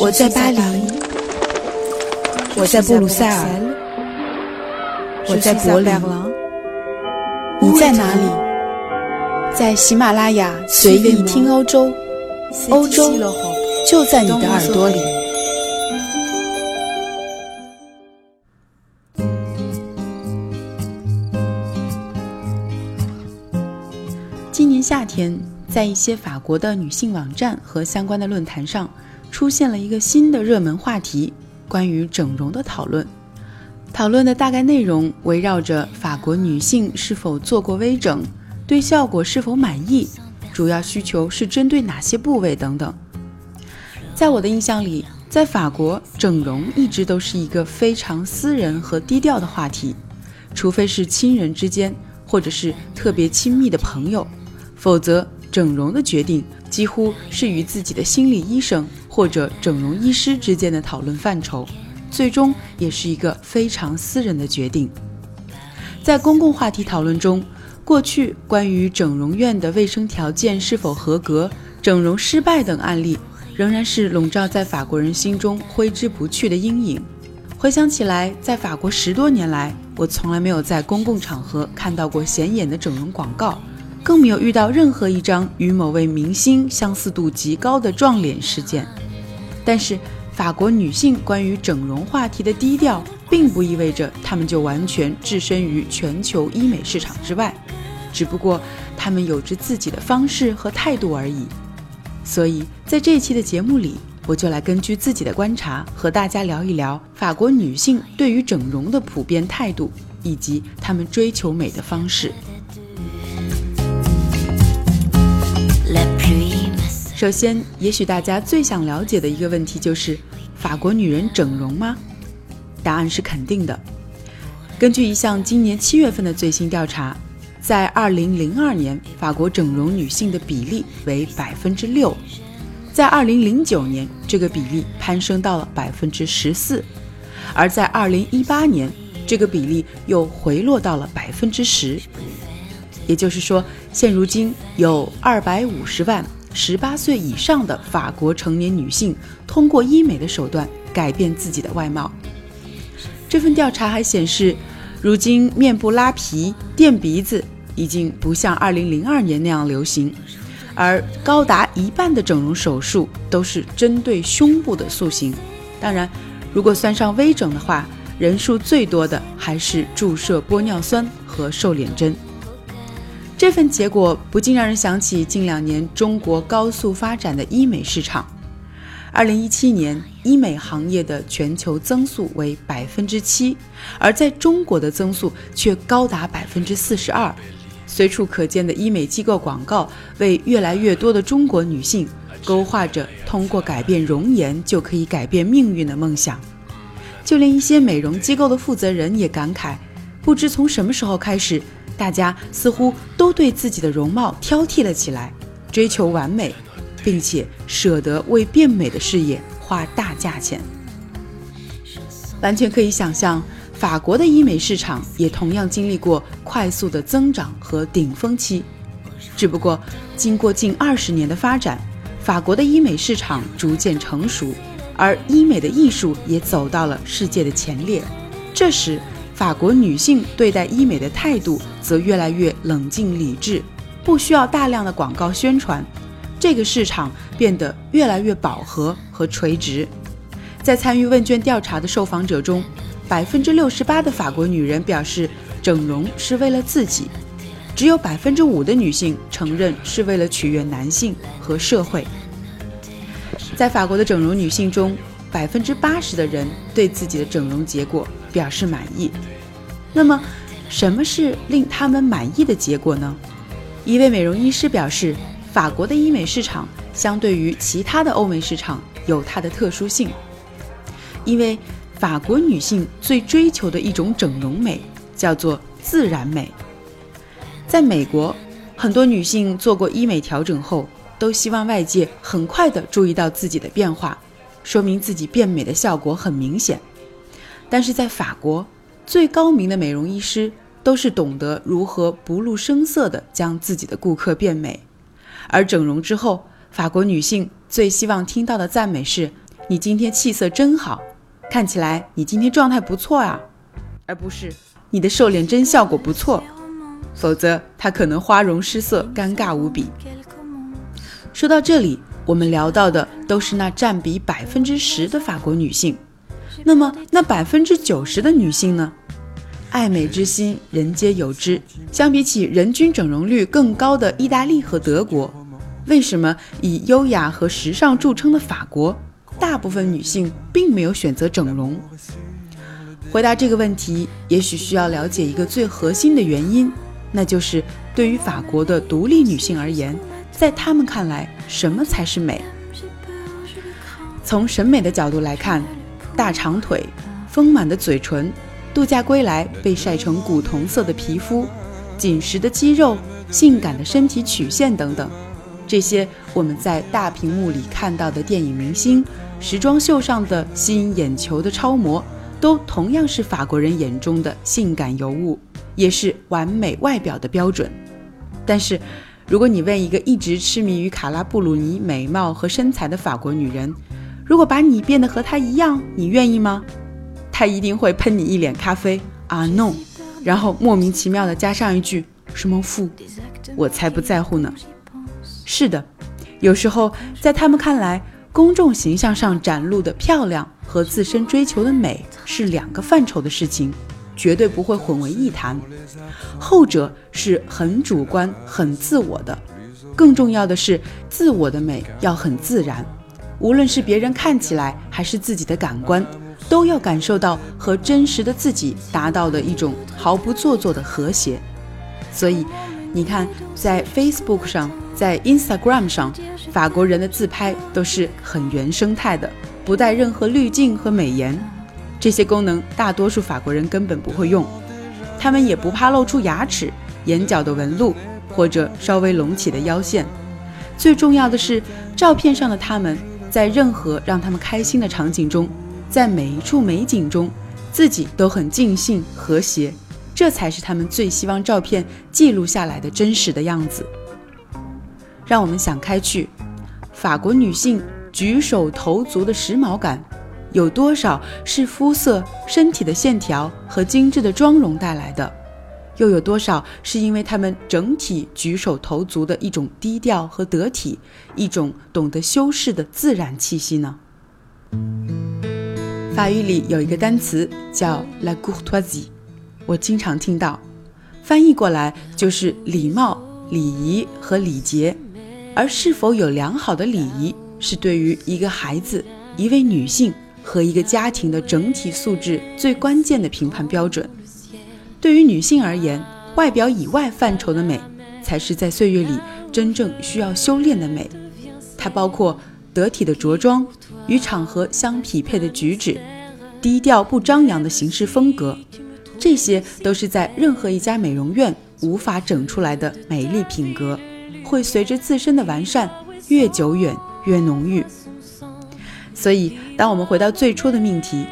我在巴黎，我在布鲁塞尔，我在柏林，你在哪里？在喜马拉雅随意听欧洲，欧洲就在你的耳朵里。今年夏天，在一些法国的女性网站和相关的论坛上。出现了一个新的热门话题，关于整容的讨论。讨论的大概内容围绕着法国女性是否做过微整，对效果是否满意，主要需求是针对哪些部位等等。在我的印象里，在法国整容一直都是一个非常私人和低调的话题，除非是亲人之间，或者是特别亲密的朋友，否则整容的决定几乎是与自己的心理医生。或者整容医师之间的讨论范畴，最终也是一个非常私人的决定。在公共话题讨论中，过去关于整容院的卫生条件是否合格、整容失败等案例，仍然是笼罩在法国人心中挥之不去的阴影。回想起来，在法国十多年来，我从来没有在公共场合看到过显眼的整容广告。更没有遇到任何一张与某位明星相似度极高的撞脸事件。但是，法国女性关于整容话题的低调，并不意味着她们就完全置身于全球医美市场之外，只不过她们有着自己的方式和态度而已。所以在这期的节目里，我就来根据自己的观察，和大家聊一聊法国女性对于整容的普遍态度，以及她们追求美的方式。首先，也许大家最想了解的一个问题就是：法国女人整容吗？答案是肯定的。根据一项今年七月份的最新调查，在2002年，法国整容女性的比例为百分之六；在2009年，这个比例攀升到了百分之十四；而在2018年，这个比例又回落到了百分之十。也就是说，现如今有二百五十万。十八岁以上的法国成年女性通过医美的手段改变自己的外貌。这份调查还显示，如今面部拉皮、垫鼻子已经不像2002年那样流行，而高达一半的整容手术都是针对胸部的塑形。当然，如果算上微整的话，人数最多的还是注射玻尿酸和瘦脸针。这份结果不禁让人想起近两年中国高速发展的医美市场。二零一七年，医美行业的全球增速为百分之七，而在中国的增速却高达百分之四十二。随处可见的医美机构广告，为越来越多的中国女性勾画着通过改变容颜就可以改变命运的梦想。就连一些美容机构的负责人也感慨，不知从什么时候开始。大家似乎都对自己的容貌挑剔了起来，追求完美，并且舍得为变美的事业花大价钱。完全可以想象，法国的医美市场也同样经历过快速的增长和顶峰期。只不过，经过近二十年的发展，法国的医美市场逐渐成熟，而医美的艺术也走到了世界的前列。这时，法国女性对待医美的态度则越来越冷静理智，不需要大量的广告宣传，这个市场变得越来越饱和和垂直。在参与问卷调查的受访者中，百分之六十八的法国女人表示整容是为了自己，只有百分之五的女性承认是为了取悦男性和社会。在法国的整容女性中，百分之八十的人对自己的整容结果表示满意。那么，什么是令他们满意的结果呢？一位美容医师表示，法国的医美市场相对于其他的欧美市场有它的特殊性，因为法国女性最追求的一种整容美叫做自然美。在美国，很多女性做过医美调整后，都希望外界很快地注意到自己的变化，说明自己变美的效果很明显。但是在法国，最高明的美容医师都是懂得如何不露声色地将自己的顾客变美，而整容之后，法国女性最希望听到的赞美是：“你今天气色真好，看起来你今天状态不错啊，而不是你的瘦脸针效果不错。否则，他可能花容失色，尴尬无比。说到这里，我们聊到的都是那占比百分之十的法国女性。那么，那百分之九十的女性呢？爱美之心，人皆有之。相比起人均整容率更高的意大利和德国，为什么以优雅和时尚著称的法国，大部分女性并没有选择整容？回答这个问题，也许需要了解一个最核心的原因。那就是对于法国的独立女性而言，在他们看来，什么才是美？从审美的角度来看，大长腿、丰满的嘴唇、度假归来被晒成古铜色的皮肤、紧实的肌肉、性感的身体曲线等等，这些我们在大屏幕里看到的电影明星、时装秀上的吸引眼球的超模，都同样是法国人眼中的性感尤物。也是完美外表的标准，但是，如果你问一个一直痴迷于卡拉布鲁尼美貌和身材的法国女人，如果把你变得和她一样，你愿意吗？她一定会喷你一脸咖啡啊 no，然后莫名其妙的加上一句什么富，我才不在乎呢。是的，有时候在他们看来，公众形象上展露的漂亮和自身追求的美是两个范畴的事情。绝对不会混为一谈，后者是很主观、很自我的。更重要的是，自我的美要很自然，无论是别人看起来，还是自己的感官，都要感受到和真实的自己达到的一种毫不做作的和谐。所以，你看，在 Facebook 上，在 Instagram 上，法国人的自拍都是很原生态的，不带任何滤镜和美颜。这些功能，大多数法国人根本不会用，他们也不怕露出牙齿、眼角的纹路或者稍微隆起的腰线。最重要的是，照片上的他们在任何让他们开心的场景中，在每一处美景中，自己都很尽兴和谐，这才是他们最希望照片记录下来的真实的样子。让我们想开去，法国女性举手投足的时髦感。有多少是肤色、身体的线条和精致的妆容带来的？又有多少是因为他们整体举手投足的一种低调和得体，一种懂得修饰的自然气息呢？法语里有一个单词叫 la courtoisie，我经常听到，翻译过来就是礼貌、礼仪和礼节。而是否有良好的礼仪，是对于一个孩子、一位女性。和一个家庭的整体素质最关键的评判标准，对于女性而言，外表以外范畴的美，才是在岁月里真正需要修炼的美。它包括得体的着装、与场合相匹配的举止、低调不张扬的行事风格，这些都是在任何一家美容院无法整出来的美丽品格，会随着自身的完善越久远越浓郁。所以，当我们回到最初的命题，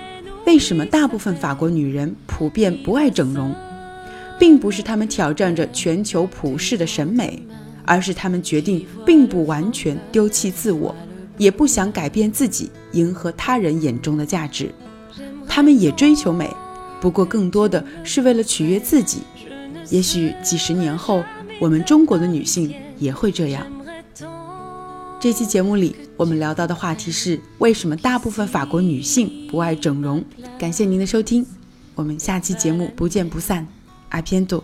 为什么大部分法国女人普遍不爱整容，并不是她们挑战着全球普世的审美，而是她们决定并不完全丢弃自我，也不想改变自己，迎合他人眼中的价值。她们也追求美，不过更多的是为了取悦自己。也许几十年后，我们中国的女性也会这样。这期节目里，我们聊到的话题是为什么大部分法国女性不爱整容。感谢您的收听，我们下期节目不见不散。阿偏多。